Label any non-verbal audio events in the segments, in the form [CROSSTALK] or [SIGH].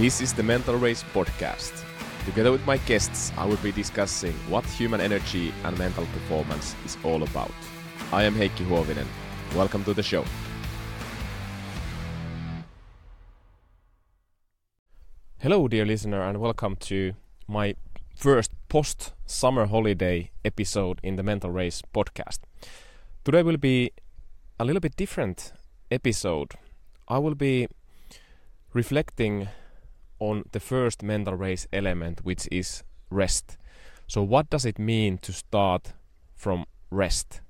This is the Mental Race podcast. Together with my guests, I will be discussing what human energy and mental performance is all about. I am Heikki Huovinen. Welcome to the show. Hello, dear listener, and welcome to my first post summer holiday episode in the Mental Race podcast. Today will be a little bit different episode. I will be reflecting on the first mental race element, which is rest. So, what does it mean to start from rest?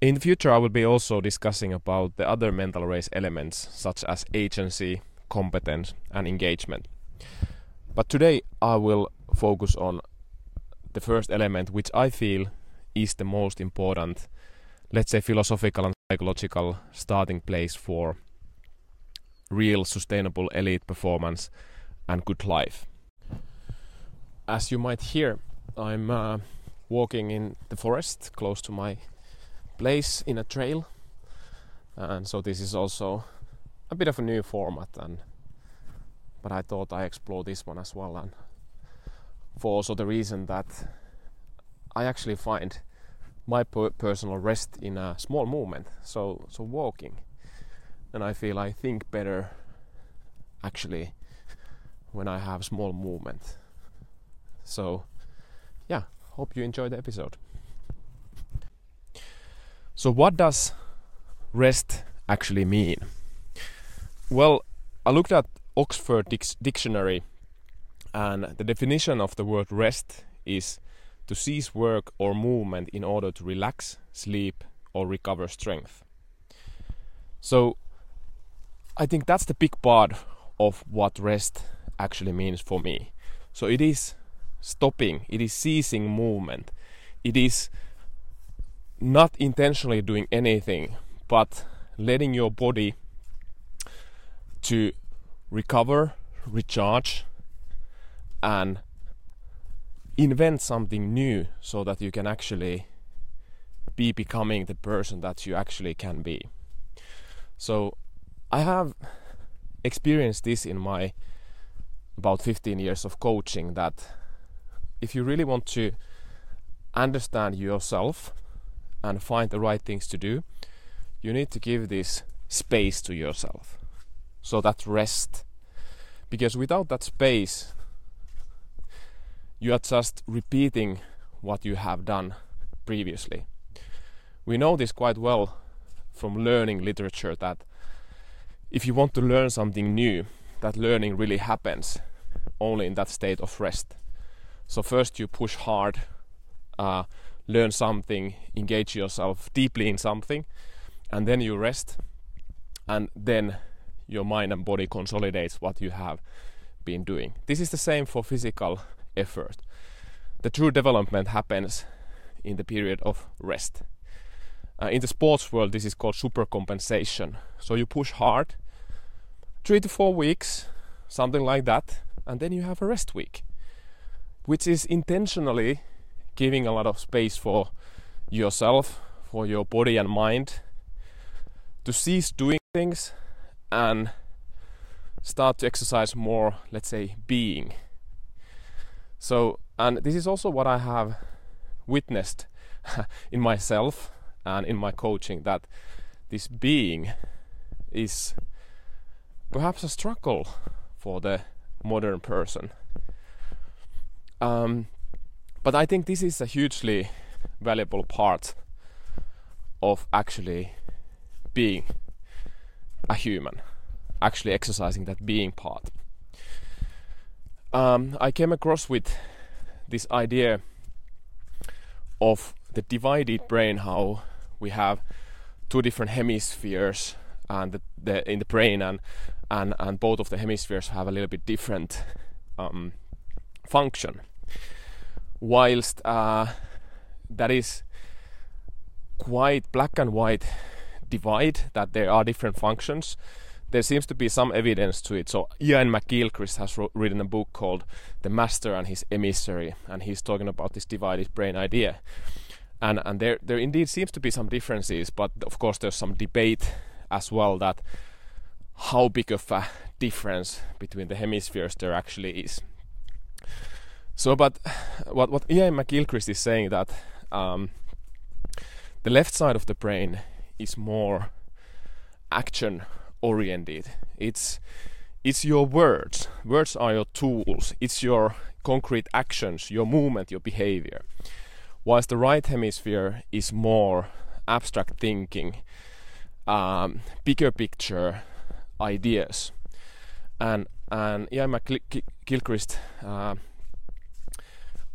In the future, I will be also discussing about the other mental race elements, such as agency, competence, and engagement. But today, I will focus on the first element, which I feel is the most important, let's say, philosophical and psychological starting place for real sustainable elite performance and good life. As you might hear, I'm uh, walking in the forest close to my place in a trail, and so this is also a bit of a new format. And but I thought I explore this one as well, and for also the reason that I actually find my per- personal rest in a small movement. So so walking then I feel I think better actually when I have small movement. So yeah, hope you enjoy the episode. So what does rest actually mean? Well, I looked at Oxford Dictionary and the definition of the word rest is to cease work or movement in order to relax, sleep, or recover strength. So I think that's the big part of what rest actually means for me. So it is stopping, it is ceasing movement, it is not intentionally doing anything, but letting your body to recover, recharge, and invent something new so that you can actually be becoming the person that you actually can be. So I have experienced this in my about 15 years of coaching that if you really want to understand yourself and find the right things to do, you need to give this space to yourself. So that rest. Because without that space, you are just repeating what you have done previously. We know this quite well from learning literature that if you want to learn something new, that learning really happens only in that state of rest. So first you push hard, uh, learn something, engage yourself deeply in something, and then you rest, and then your mind and body consolidates what you have been doing. This is the same for physical effort. The true development happens in the period of rest. Uh, in the sports world, this is called supercompensation. So you push hard, three to four weeks, something like that, and then you have a rest week, which is intentionally giving a lot of space for yourself, for your body and mind to cease doing things and start to exercise more, let's say, being. So, and this is also what I have witnessed [LAUGHS] in myself and in my coaching that this being is perhaps a struggle for the modern person. Um, but I think this is a hugely valuable part of actually being a human, actually exercising that being part. Um, I came across with this idea of the divided brain, how we have two different hemispheres and the, the, in the brain and and and both of the hemispheres have a little bit different um, function. Whilst uh, that is quite black and white divide that there are different functions. There seems to be some evidence to it. So Iain McGilchrist has written a book called "The Master and His Emissary," and he's talking about this divided brain idea. And and there there indeed seems to be some differences, but of course there's some debate as well that how big of a difference between the hemispheres there actually is. So, but what what Iain McGilchrist is saying that um, the left side of the brain is more action oriented. It's it's your words. Words are your tools. It's your concrete actions, your movement, your behavior. Whilst the right hemisphere is more abstract thinking, um, bigger picture ideas. And and Iain McGilchrist uh,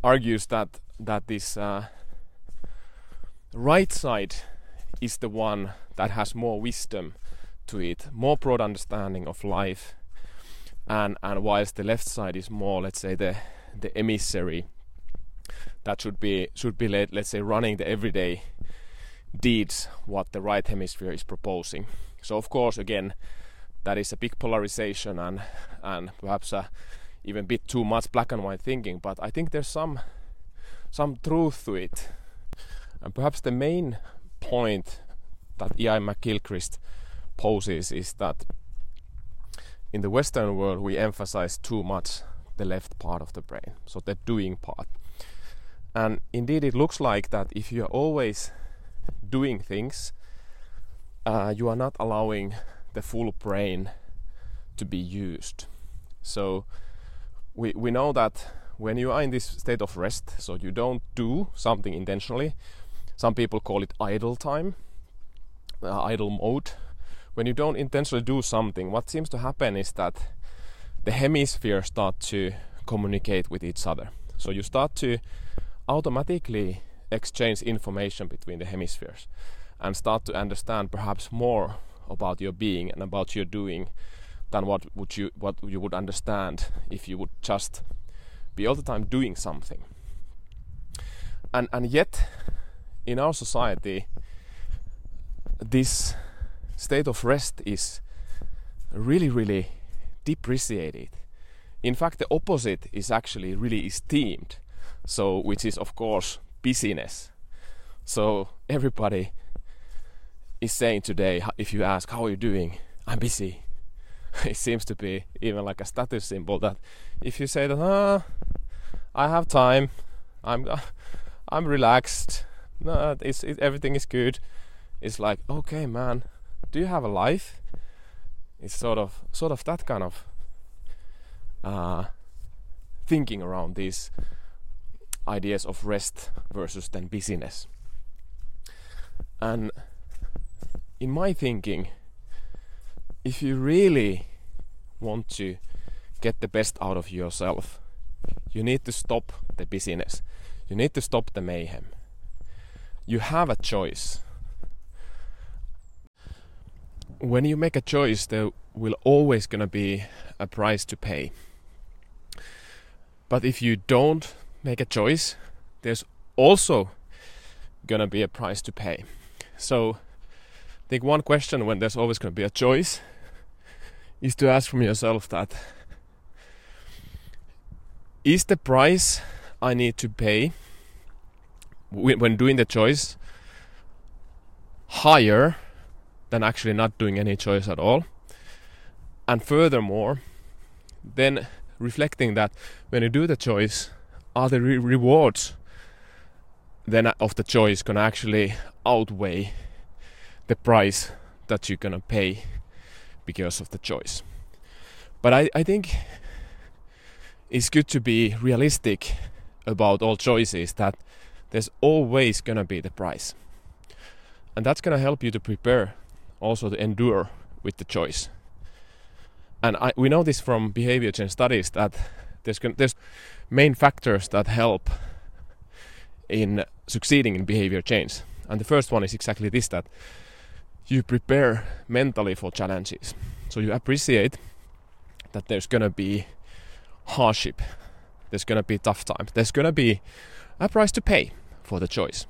argues that that this uh, right side is the one that has more wisdom to it, more broad understanding of life, and and whilst the left side is more, let's say, the the emissary that should be should be let, let's say running the everyday deeds what the right hemisphere is proposing. So of course, again, that is a big polarization and and perhaps a even a bit too much black and white thinking. But I think there's some some truth to it, and perhaps the main point that E.I. McGilchrist poses is that in the Western world we emphasize too much the left part of the brain, so the doing part. And indeed, it looks like that if you are always doing things, uh, you are not allowing the full brain to be used. So we we know that when you are in this state of rest, so you don't do something intentionally. Some people call it idle time, uh, idle mode. When you don't intentionally do something, what seems to happen is that the hemispheres start to communicate with each other. So you start to automatically exchange information between the hemispheres and start to understand perhaps more about your being and about your doing than what would you what you would understand if you would just be all the time doing something. And and yet in our society this state of rest is really really depreciated. In fact the opposite is actually really esteemed. So which is of course busyness. So everybody is saying today, if you ask, How are you doing? I'm busy. [LAUGHS] It seems to be even like a status symbol that if you say that, ah, I have time, I'm, [LAUGHS] I'm relaxed, no, it's, it, everything is good, it's like, okay, man, do you have a life? It's sort of, sort of that kind of uh, thinking around these ideas of rest versus then busyness. And in my thinking, if you really want to get the best out of yourself, you need to stop the busyness. You need to stop the mayhem. You have a choice. When you make a choice, there will always gonna be a price to pay. But if you don't make a choice, there's also gonna be a price to pay. So I think one question when there's always going to be a choice [LAUGHS] is to ask from yourself that is the price I need to pay when doing the choice higher than actually not doing any choice at all? And furthermore, then reflecting that when you do the choice, are the re- rewards then of the choice going to actually outweigh the price that you're gonna pay because of the choice. But I, I think it's good to be realistic about all choices that there's always gonna be the price. And that's gonna help you to prepare also to endure with the choice. And I, we know this from behavior change studies that there's, there's main factors that help in succeeding in behavior change. And the first one is exactly this that you prepare mentally for challenges. So you appreciate that there's gonna be hardship, there's gonna be tough times, there's gonna be a price to pay for the choice.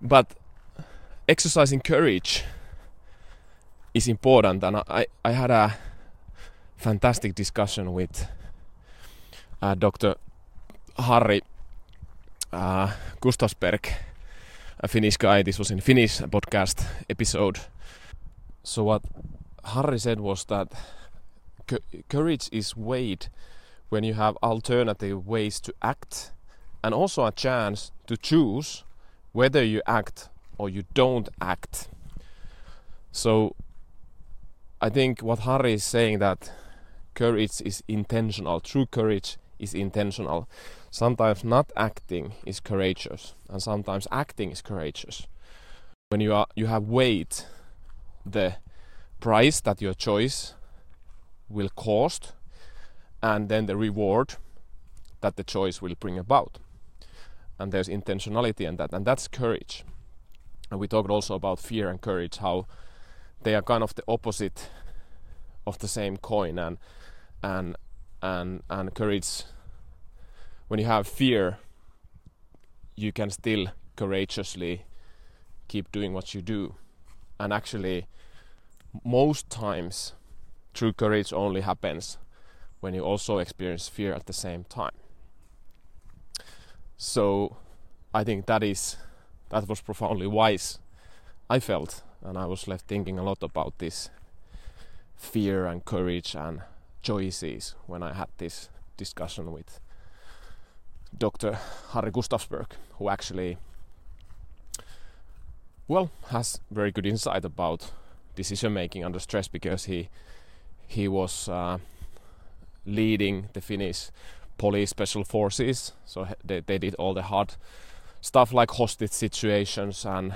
But exercising courage is important, and I, I had a fantastic discussion with uh, Dr. Harri uh, Gustafsberg a Finnish guy. This was in Finnish podcast episode. So what Harri said was that courage is weighed when you have alternative ways to act and also a chance to choose whether you act or you don't act. So I think what Harri is saying that courage is intentional. True courage is intentional. Sometimes not acting is courageous, and sometimes acting is courageous. When you are you have weighed the price that your choice will cost, and then the reward that the choice will bring about. And there's intentionality in that, and that's courage. And we talked also about fear and courage, how they are kind of the opposite of the same coin, and and and and courage. When you have fear, you can still courageously keep doing what you do, and actually, most times, true courage only happens when you also experience fear at the same time. So I think that is that was profoundly wise. I felt, and I was left thinking a lot about this fear and courage and choices when I had this discussion with Dr. Harri Gustafsberg, who actually, well, has very good insight about decision making under stress because he he was uh, leading the Finnish police special forces. So they, they did all the hard stuff like hostage situations and,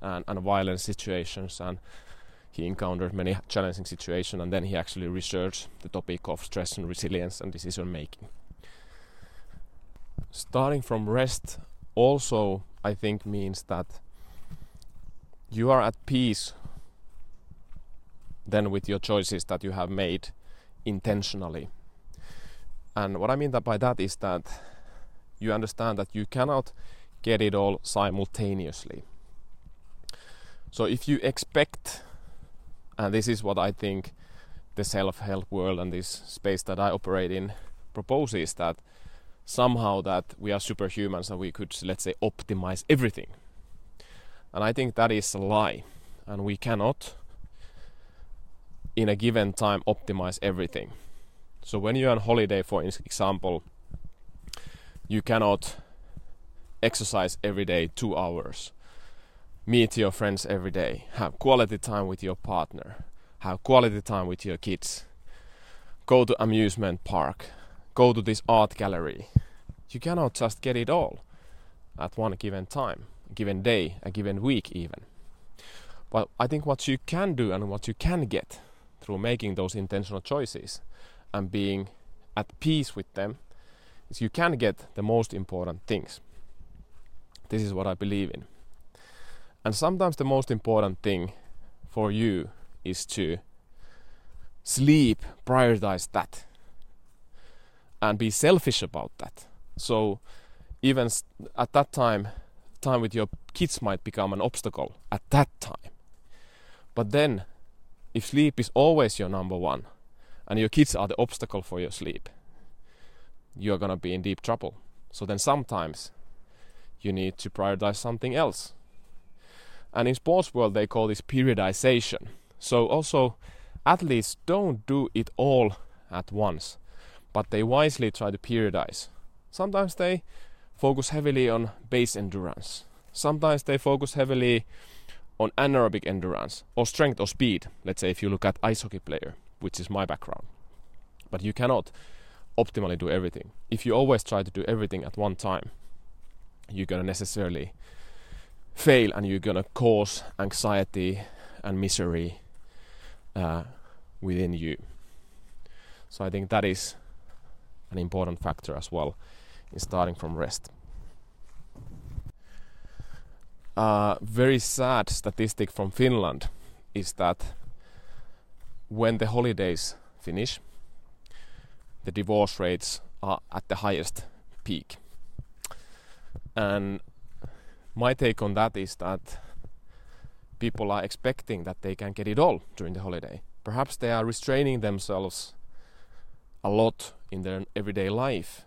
and, and violent situations. And he encountered many challenging situations. And then he actually researched the topic of stress and resilience and decision making. Starting from rest also, I think, means that you are at peace then with your choices that you have made intentionally and what I mean by that is that you understand that you cannot get it all simultaneously. So if you expect, and this is what I think the self-help world and this space that I operate in proposes that somehow that we are superhumans and we could let's say optimize everything. And I think that is a lie. And we cannot in a given time optimize everything. So when you're on holiday, for example, you cannot exercise every day two hours, meet your friends every day, have quality time with your partner, have quality time with your kids, go to amusement park, go to this art gallery. You cannot just get it all at one given time, a given day, a given week even. But I think what you can do and what you can get through making those intentional choices and being at peace with them is you can get the most important things. This is what I believe in. And sometimes the most important thing for you is to sleep, prioritize that, and be selfish about that. So, even at that time, time with your kids might become an obstacle at that time. But then, if sleep is always your number one, and your kids are the obstacle for your sleep, you're gonna be in deep trouble. So then sometimes you need to prioritize something else. And in sports world they call this periodization. So also athletes don't do it all at once, but they wisely try to periodize. Sometimes they focus heavily on base endurance. Sometimes they focus heavily on anaerobic endurance or strength or speed. Let's say if you look at ice hockey player which is my background. But you cannot optimally do everything. If you always try to do everything at one time, you're gonna necessarily fail and you're gonna cause anxiety and misery uh, within you. So I think that is an important factor as well in starting from rest. A uh, very sad statistic from Finland is that when the holidays finish, the divorce rates are at the highest peak. And my take on that is that people are expecting that they can get it all during the holiday. Perhaps they are restraining themselves a lot in their everyday life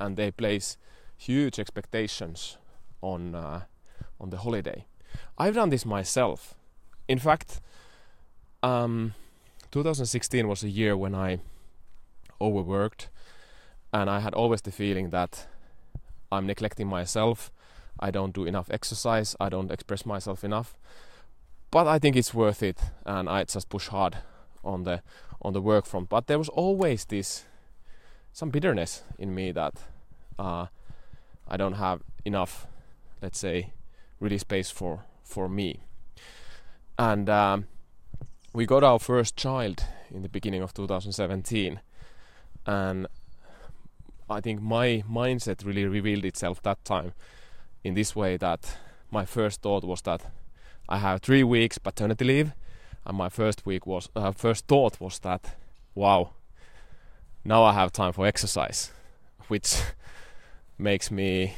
and they place huge expectations on uh, on the holiday. I've done this myself. In fact, um, 2016 was a year when I overworked, and I had always the feeling that I'm neglecting myself. I don't do enough exercise. I don't express myself enough. But I think it's worth it, and I just push hard on the on the work front. But there was always this some bitterness in me that uh, I don't have enough, let's say, really space for for me. And um, we got our first child in the beginning of 2017, and I think my mindset really revealed itself that time in this way that my first thought was that I have three weeks paternity leave, and my first week was uh, first thought was that wow, now I have time for exercise, which [LAUGHS] makes me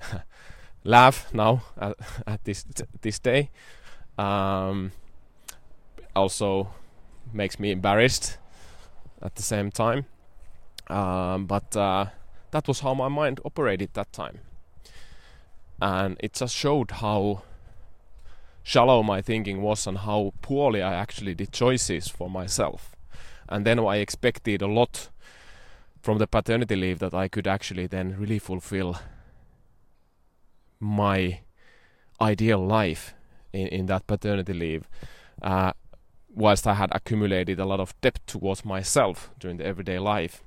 [LAUGHS] laugh now at, at this this day. Um, also makes me embarrassed at the same time. Um, but uh, that was how my mind operated that time, and it just showed how shallow my thinking was and how poorly I actually did choices for myself. And then I expected a lot from the paternity leave that I could actually then really fulfill my ideal life in, in that paternity leave. Uh, whilst I had accumulated a lot of debt towards myself during the everyday life.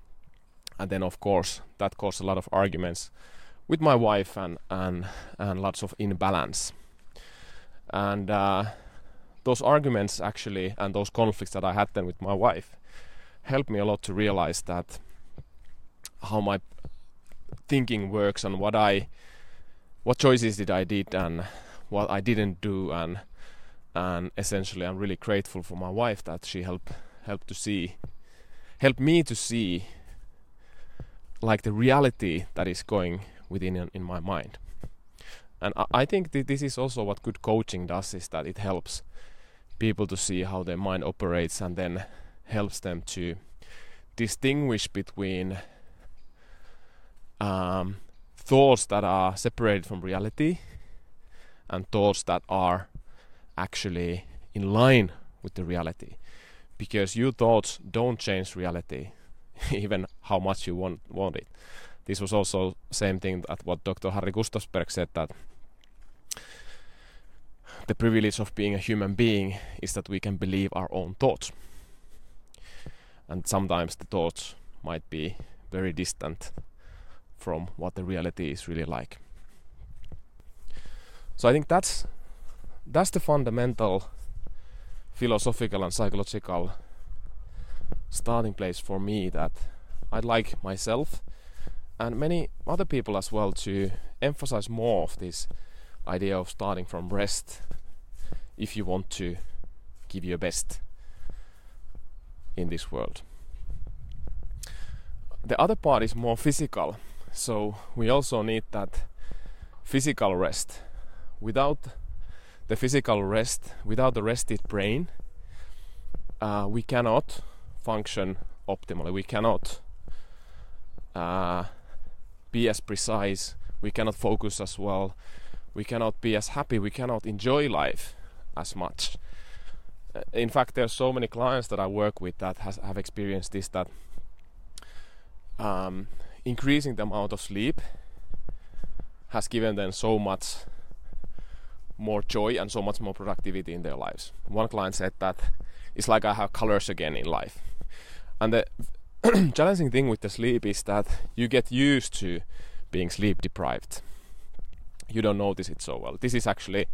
And then, of course, that caused a lot of arguments with my wife and, and, and lots of imbalance. And uh, those arguments actually and those conflicts that I had then with my wife helped me a lot to realize that how my thinking works and what I what choices did I did and what I didn't do and and essentially I'm really grateful for my wife that she helped helped to see help me to see like the reality that is going within in, in my mind and I, think that this is also what good coaching does is that it helps people to see how their mind operates and then helps them to distinguish between um, thoughts that are separated from reality and thoughts that are actually in line with the reality. Because your thoughts don't change reality [LAUGHS] even how much you want want it this was also same thing that what dr harri gustafsberg said that the privilege of being a human being is that we can believe our own thoughts. And sometimes the thoughts might be very distant from what the reality is really like. So i think that's that's the fundamental philosophical and psychological starting place for me that I'd like myself and many other people as well to emphasize more of this idea of starting from rest if you want to give your best in this world. The other part is more physical, so we also need that physical rest. Without the physical rest, without the rested brain, uh, we cannot function optimally. We cannot uh, be as precise. We cannot focus as well. We cannot be as happy. We cannot enjoy life as much. Uh, in fact, there are so many clients that I work with that has, have experienced this that um, increasing the amount of sleep has given them so much more joy and so much more productivity in their lives. One client said that it's like I have colors again in life. And the [CLEARS THROAT] challenging thing with the sleep is that you get used to being sleep deprived. You don't notice it so well. This is actually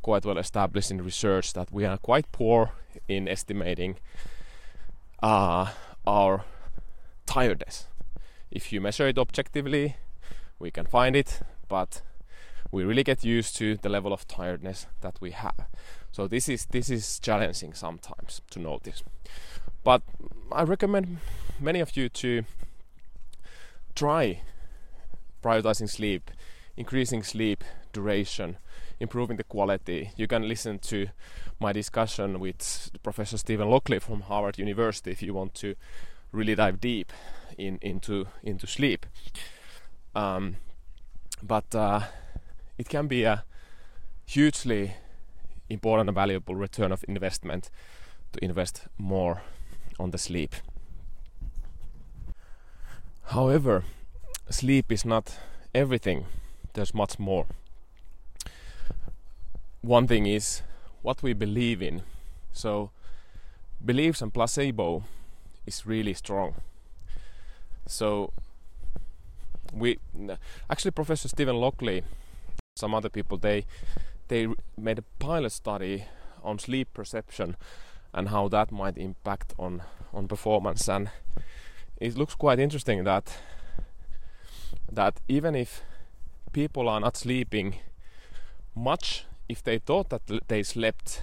quite well established in research that we are quite poor in estimating uh, our tiredness. If you measure it objectively, we can find it, but we really get used to the level of tiredness that we have. So this is this is challenging sometimes to notice. But I recommend many of you to try prioritizing sleep, increasing sleep duration, improving the quality. You can listen to my discussion with Professor Stephen Lockley from Harvard University if you want to really dive deep in into into sleep. Um, but uh, it can be a hugely important and valuable return of investment to invest more on the sleep. However, sleep is not everything, there's much more. One thing is what we believe in. So, beliefs and placebo is really strong. So, we actually Professor Stephen Lockley, some other people, they they made a pilot study on sleep perception and how that might impact on on performance. And it looks quite interesting that that even if people are not sleeping much if they thought that they slept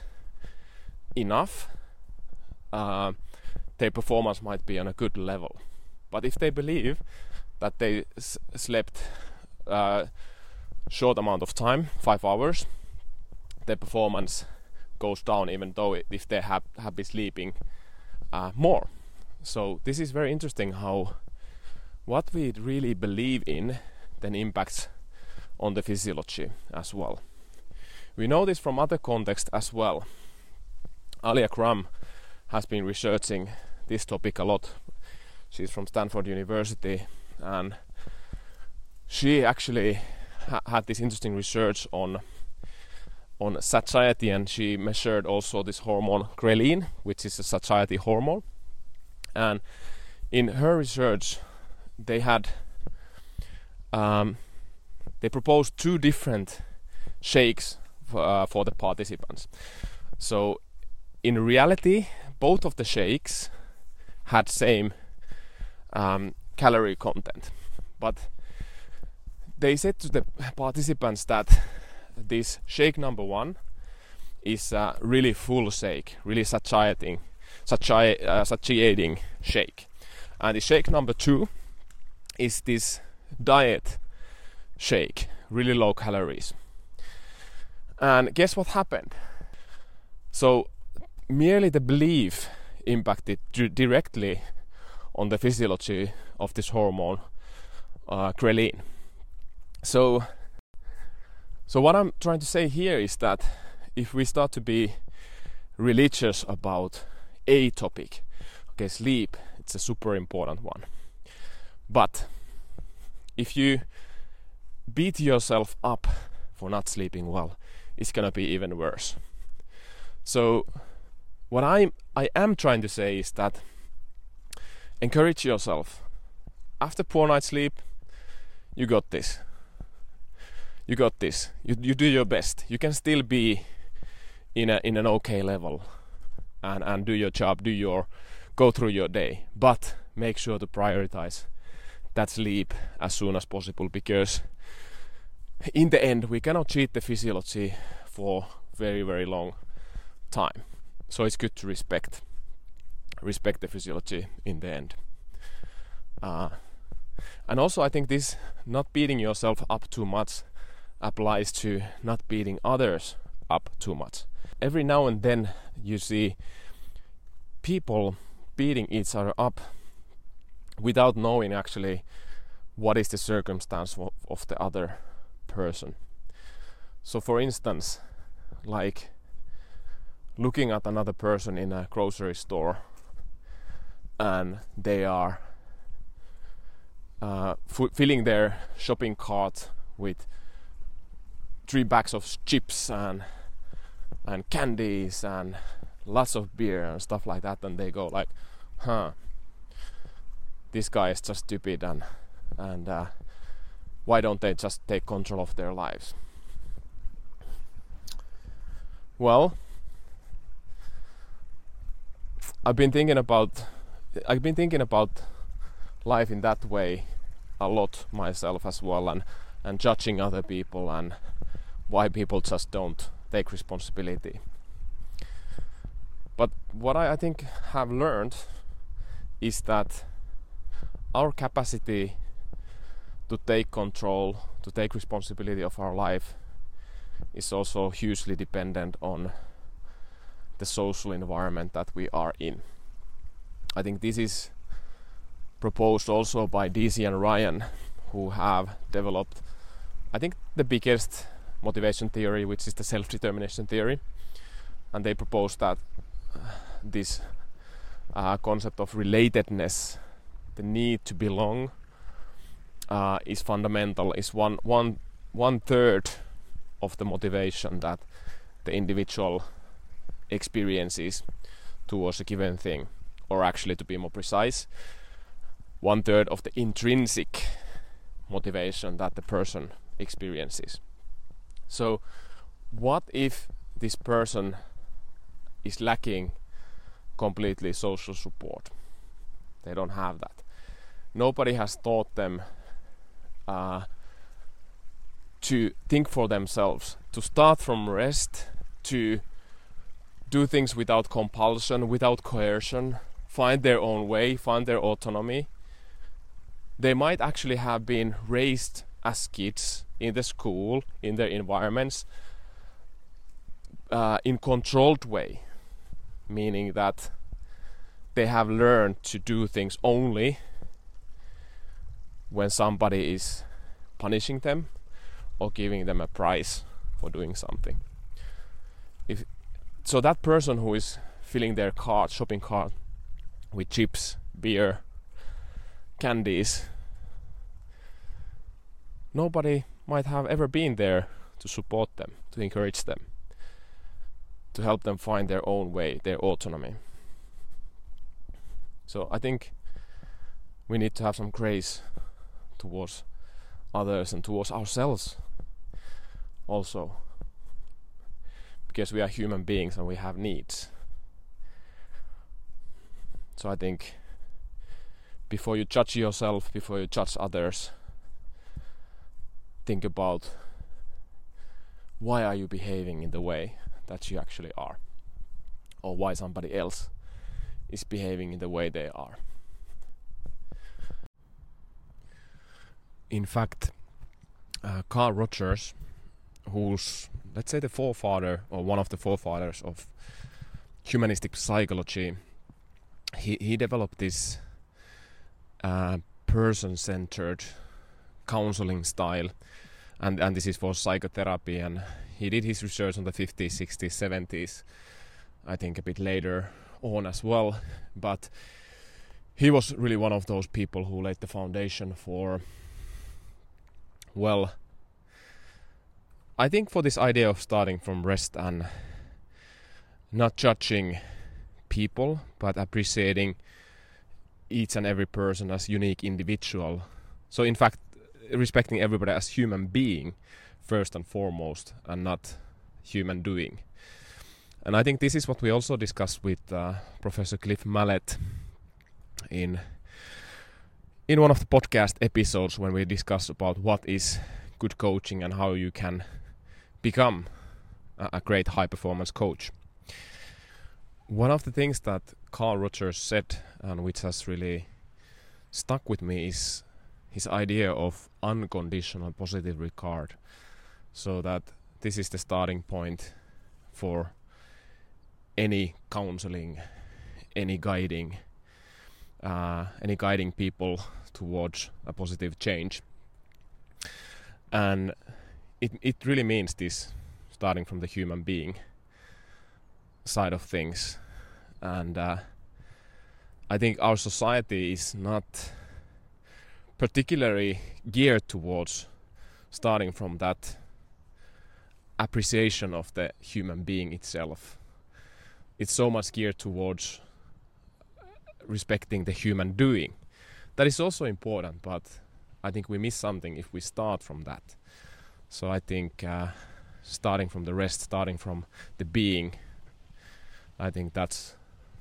enough uh, their performance might be on a good level. But if they believe that they s- slept uh, short amount of time five hours their performance goes down even though if they have, have been sleeping uh, more so this is very interesting how what we really believe in then impacts on the physiology as well. We know this from other contexts as well. Alia has been researching this topic a lot. She's from Stanford University and she actually ha- had this interesting research on on satiety and she measured also this hormone ghrelin which is a satiety hormone. And in her research they had um, they proposed two different shakes for, uh, for the participants. So in reality both of the shakes had same um, calorie content. But they said to the participants that this shake number one is a really full shake really satiating sati- uh, satiating shake. And the shake number two is this diet shake, really low calories. And guess what happened? So, merely the belief impacted d- directly on the physiology of this hormone, uh, ghrelin. So, so what I'm trying to say here is that if we start to be religious about a topic. Okay, sleep, it's a super important one. But if you beat yourself up for not sleeping well, it's gonna be even worse. So, what I'm I am trying to say is that encourage yourself. After poor night's sleep, you got this. You got this. You you do your best. You can still be in a in an okay level and, and do your job, do your go through your day. But make sure to prioritize that sleep as soon as possible because in the end we cannot cheat the physiology for very very long time. So it's good to respect respect the physiology in the end. Uh, and also I think this not beating yourself up too much applies to not beating others up too much. Every now and then you see people beating each other up without knowing actually what is the circumstance of, the other person. So, for instance, like looking at another person in a grocery store and they are uh, f- filling their shopping cart with three bags of chips and and candies and lots of beer and stuff like that and they go like huh this guy is just stupid and and uh, why don't they just take control of their lives? Well i've been thinking about i've been thinking about life in that way a lot myself as well and and judging other people and why people just don't take responsibility. But what I, I think have learned is that our capacity to take control, to take responsibility of our life, is also hugely dependent on the social environment that we are in. I think this is proposed also by Deci and Ryan, who have developed, I think, the biggest motivation theory, which is the self determination theory. And they propose that this uh, concept of relatedness, the need to belong, uh, is fundamental. Is one one one third of the motivation that the individual experiences towards a given thing, or actually to be more precise, one third of the intrinsic motivation that the person experiences. So, what if this person is lacking completely social support? They don't have that. Nobody has taught them uh, to think for themselves, to start from rest, to do things without compulsion, without coercion, find their own way, find their autonomy. They might actually have been raised as kids in the school, in their environments, uh, in controlled way, meaning that they have learned to do things only when somebody is punishing them or giving them a prize for doing something. If so, that person who is filling their cart, shopping cart, with chips, beer, candies, nobody might have ever been there to support them, to encourage them, to help them find their own way, their autonomy. So I think we need to have some grace towards others and towards ourselves also because we are human beings and we have needs so i think before you judge yourself before you judge others think about why are you behaving in the way that you actually are? Or why somebody else is behaving in the way they are? In fact, uh, Carl Rogers, who's let's say the forefather or one of the forefathers of humanistic psychology, he he developed this uh, person-centered counseling style, and and this is for psychotherapy, and he did his research on the 50s, 60s, 70s, I think a bit later on as well, but he was really one of those people who laid the foundation for well, I think for this idea of starting from rest and not judging people, but appreciating each and every person as unique individual. So, in fact, respecting everybody as human being first and foremost, and not human doing. And I think this is what we also discussed with uh, Professor Cliff Mallett in in one of the podcast episodes when we discuss about what is good coaching and how you can become a, great high performance coach. One of the things that Carl Rogers said and which has really stuck with me is his idea of unconditional positive regard. So that this is the starting point for any counseling, any guiding, uh, any guiding people towards a positive change. And it, it really means this starting from the human being side of things. And uh, I think our society is not particularly geared towards starting from that appreciation of the human being itself. It's so much geared towards respecting the human doing that is also important, but I think we miss something if we start from that. So I think uh, starting from the rest, starting from the being, I think that's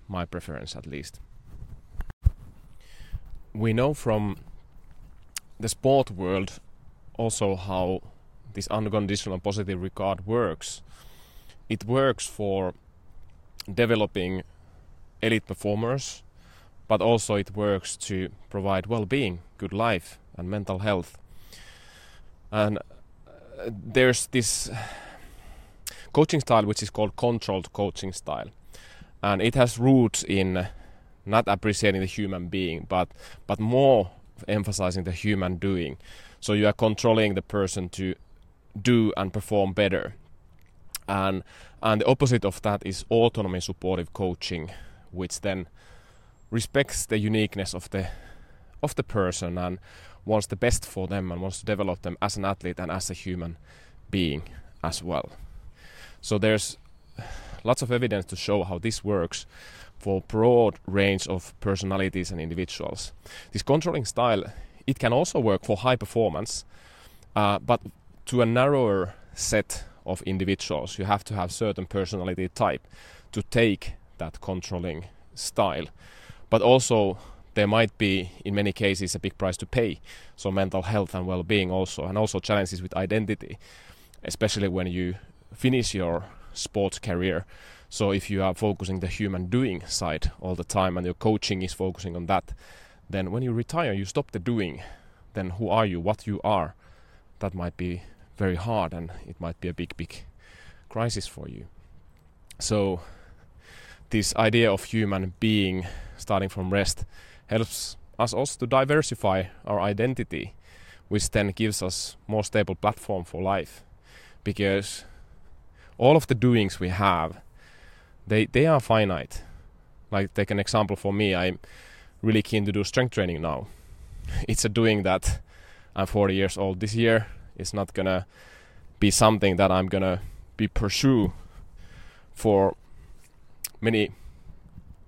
my preference at least. We know from the sport world also how this unconditional positive regard works. It works for developing elite performers but also it works to provide well-being, good life, and mental health. And uh, there's this coaching style which is called controlled coaching style, and it has roots in not appreciating the human being, but but more emphasizing the human doing. So you are controlling the person to do and perform better. And and the opposite of that is autonomy supportive coaching which then respects the uniqueness of the of the person and wants the best for them and wants to develop them as an athlete and as a human being as well. So there's lots of evidence to show how this works for broad range of personalities and individuals. This controlling style it can also work for high performance, uh, but to a narrower set of individuals, you have to have certain personality type to take that controlling style. But also there might be in many cases a big price to pay so mental health and well-being also and also challenges with identity especially when you finish your sports career so if you are focusing the human doing side all the time and your coaching is focusing on that then when you retire you stop the doing. Then who are you? What you are? That might be very hard and it might be a big big crisis for you. So this idea of human being starting from rest helps us also to diversify our identity, which then gives us more stable platform for life. Because all of the doings we have, they they are finite. Like take an example for me, I'm really keen to do strength training now. It's a doing that I'm 40 years old this year. It's not gonna be something that I'm gonna be pursue for many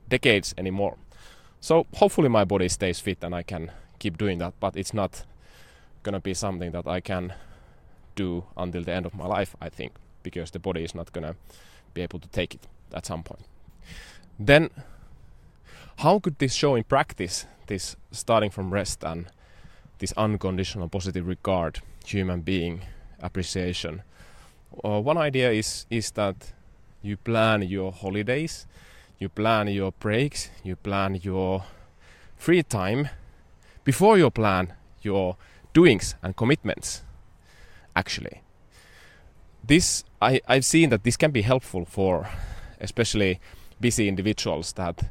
decades anymore. So hopefully my body stays fit and I can keep doing that, but it's not gonna be something that I can do until the end of my life, I think, because the body is not gonna be able to take it at some point. Then, how could this show in practice, this starting from rest and this unconditional positive regard, human being appreciation? Uh, one idea is is that you plan your holidays you plan your breaks, you plan your free time before you plan your doings and commitments. Actually, this I, I've seen that this can be helpful for especially busy individuals that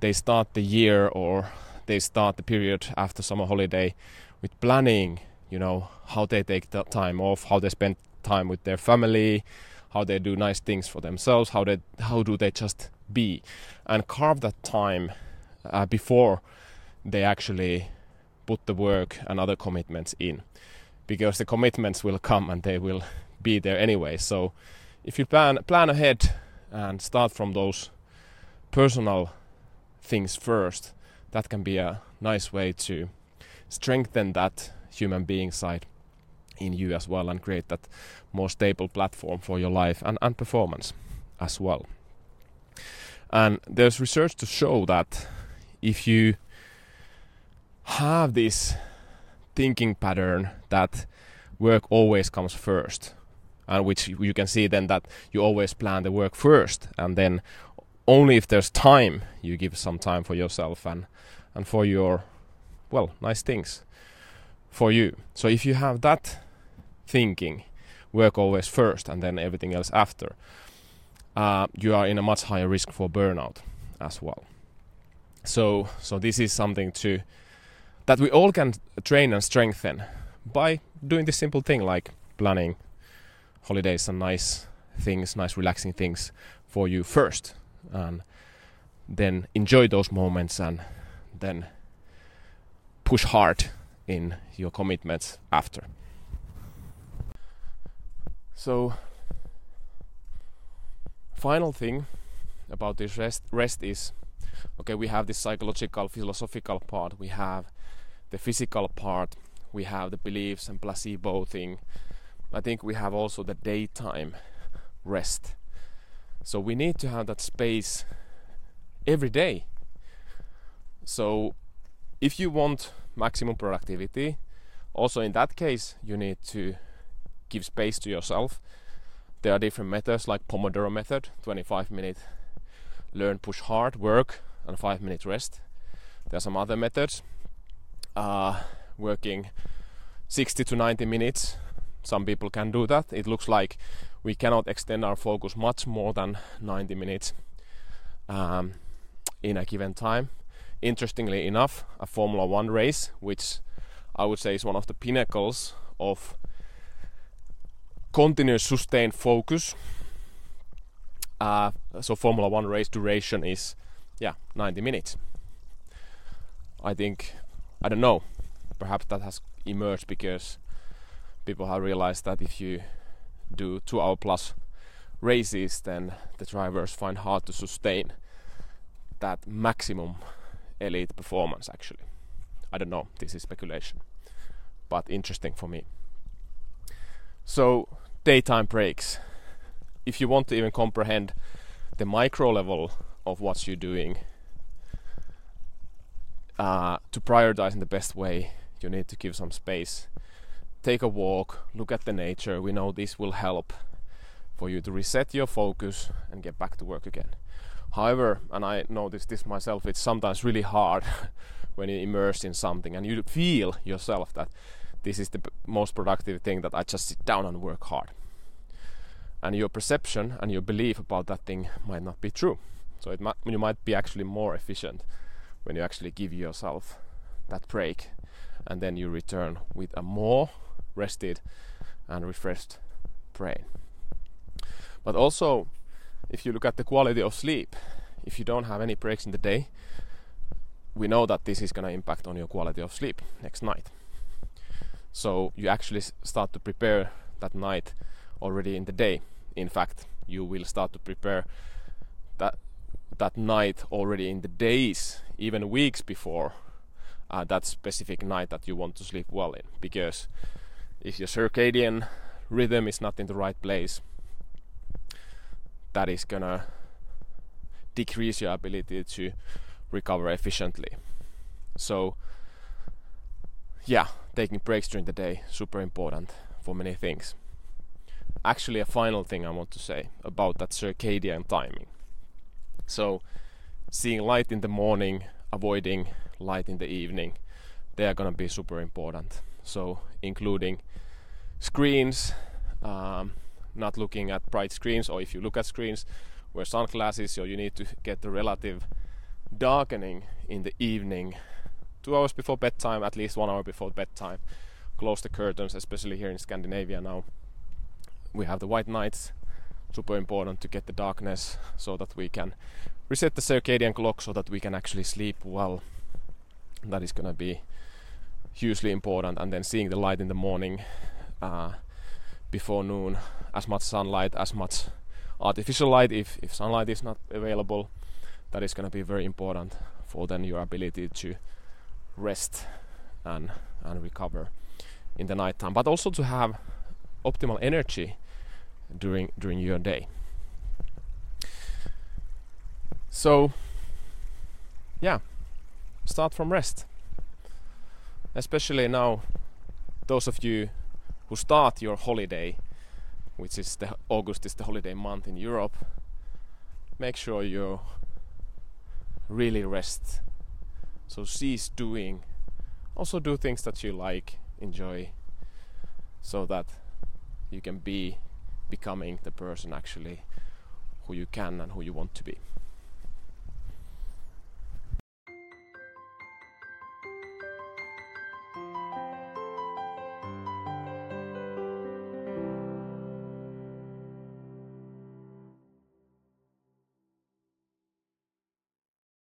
they start the year or they start the period after summer holiday with planning you know how they take the time off how they spend time with their family how they do nice things for themselves how they how do they just be and carve that time uh, before they actually put the work and other commitments in. Because the commitments will come and they will be there anyway. So if you plan plan ahead and start from those personal things first. That can be a nice way to strengthen that human being side in you as well and create that more stable platform for your life and, and performance as well. And there's research to show that if you have this thinking pattern that work always comes first, and which you can see then that you always plan the work first, and then only if there's time you give some time for yourself and and for your well nice things for you. So if you have that thinking, work always first and then everything else after, uh, you are in a much higher risk for burnout as well. So, so this is something to that we all can train and strengthen by doing this simple thing like planning holidays and nice things, nice relaxing things for you first, and then enjoy those moments and then push hard in your commitments after. So final thing about this rest rest is okay we have this psychological philosophical part we have the physical part we have the beliefs and placebo thing i think we have also the daytime rest so we need to have that space every day so if you want maximum productivity also in that case you need to give space to yourself there are different methods like Pomodoro method, 25 minute learn, push hard, work, and 5 minute rest. There are some other methods, uh, working 60 to 90 minutes. Some people can do that. It looks like we cannot extend our focus much more than 90 minutes um, in a given time. Interestingly enough, a Formula One race, which I would say is one of the pinnacles of continuous sustained focus. Uh, so Formula One race duration is yeah 90 minutes i think i don't know perhaps that has emerged because people have realized that if you do two hour plus races then the drivers find hard to sustain that maximum elite performance actually. I don't know. This is speculation but interesting for me. So daytime breaks. If you want to even comprehend the micro level of what you're doing uh, to prioritize in the best way you need to give some space take a walk look at the nature. We know this will help for you to reset your focus and get back to work again. However and i noticed this myself it's sometimes really hard [LAUGHS] when you immerse in something and you feel yourself that this is the most productive thing that i just sit down and work hard. And your perception and your belief about that thing might not be true. So it might, you might be actually more efficient when you actually give yourself that break and then you return with a more rested and refreshed brain. But also, if you look at the quality of sleep, if you don't have any breaks in the day, we know that this is going to impact on your quality of sleep next night. So you actually start to prepare that night already in the day. In fact, you will start to prepare that that night already in the days, even weeks before uh, that specific night that you want to sleep well in. Because if your circadian rhythm is not in the right place, that is gonna decrease your ability to recover efficiently. So, yeah, taking breaks during the day super important for many things actually a final thing I want to say about that circadian timing. So, seeing light in the morning, avoiding light in the evening, they are to be super important. So, including screens, um, not looking at bright screens, or if you look at screens, wear sunglasses, so you need to get the relative darkening in the evening, two hours before bedtime, at least one hour before bedtime. Close the curtains, especially here in Scandinavia now. We have the white nights super important to get the darkness so that we can reset the circadian clock so that we can actually sleep well. That is to be hugely important and then seeing the light in the morning uh, before noon as much sunlight as much artificial light if, if sunlight is not available that is going to be very important for then your ability to rest and and recover in the night time but also to have optimal energy during during your day. So yeah, start from rest. Especially now those of you who start your holiday, which is the August is the holiday month in Europe, make sure you really rest. So cease doing also do things that you like, enjoy so that you can be becoming the person actually who you can and who you want to be.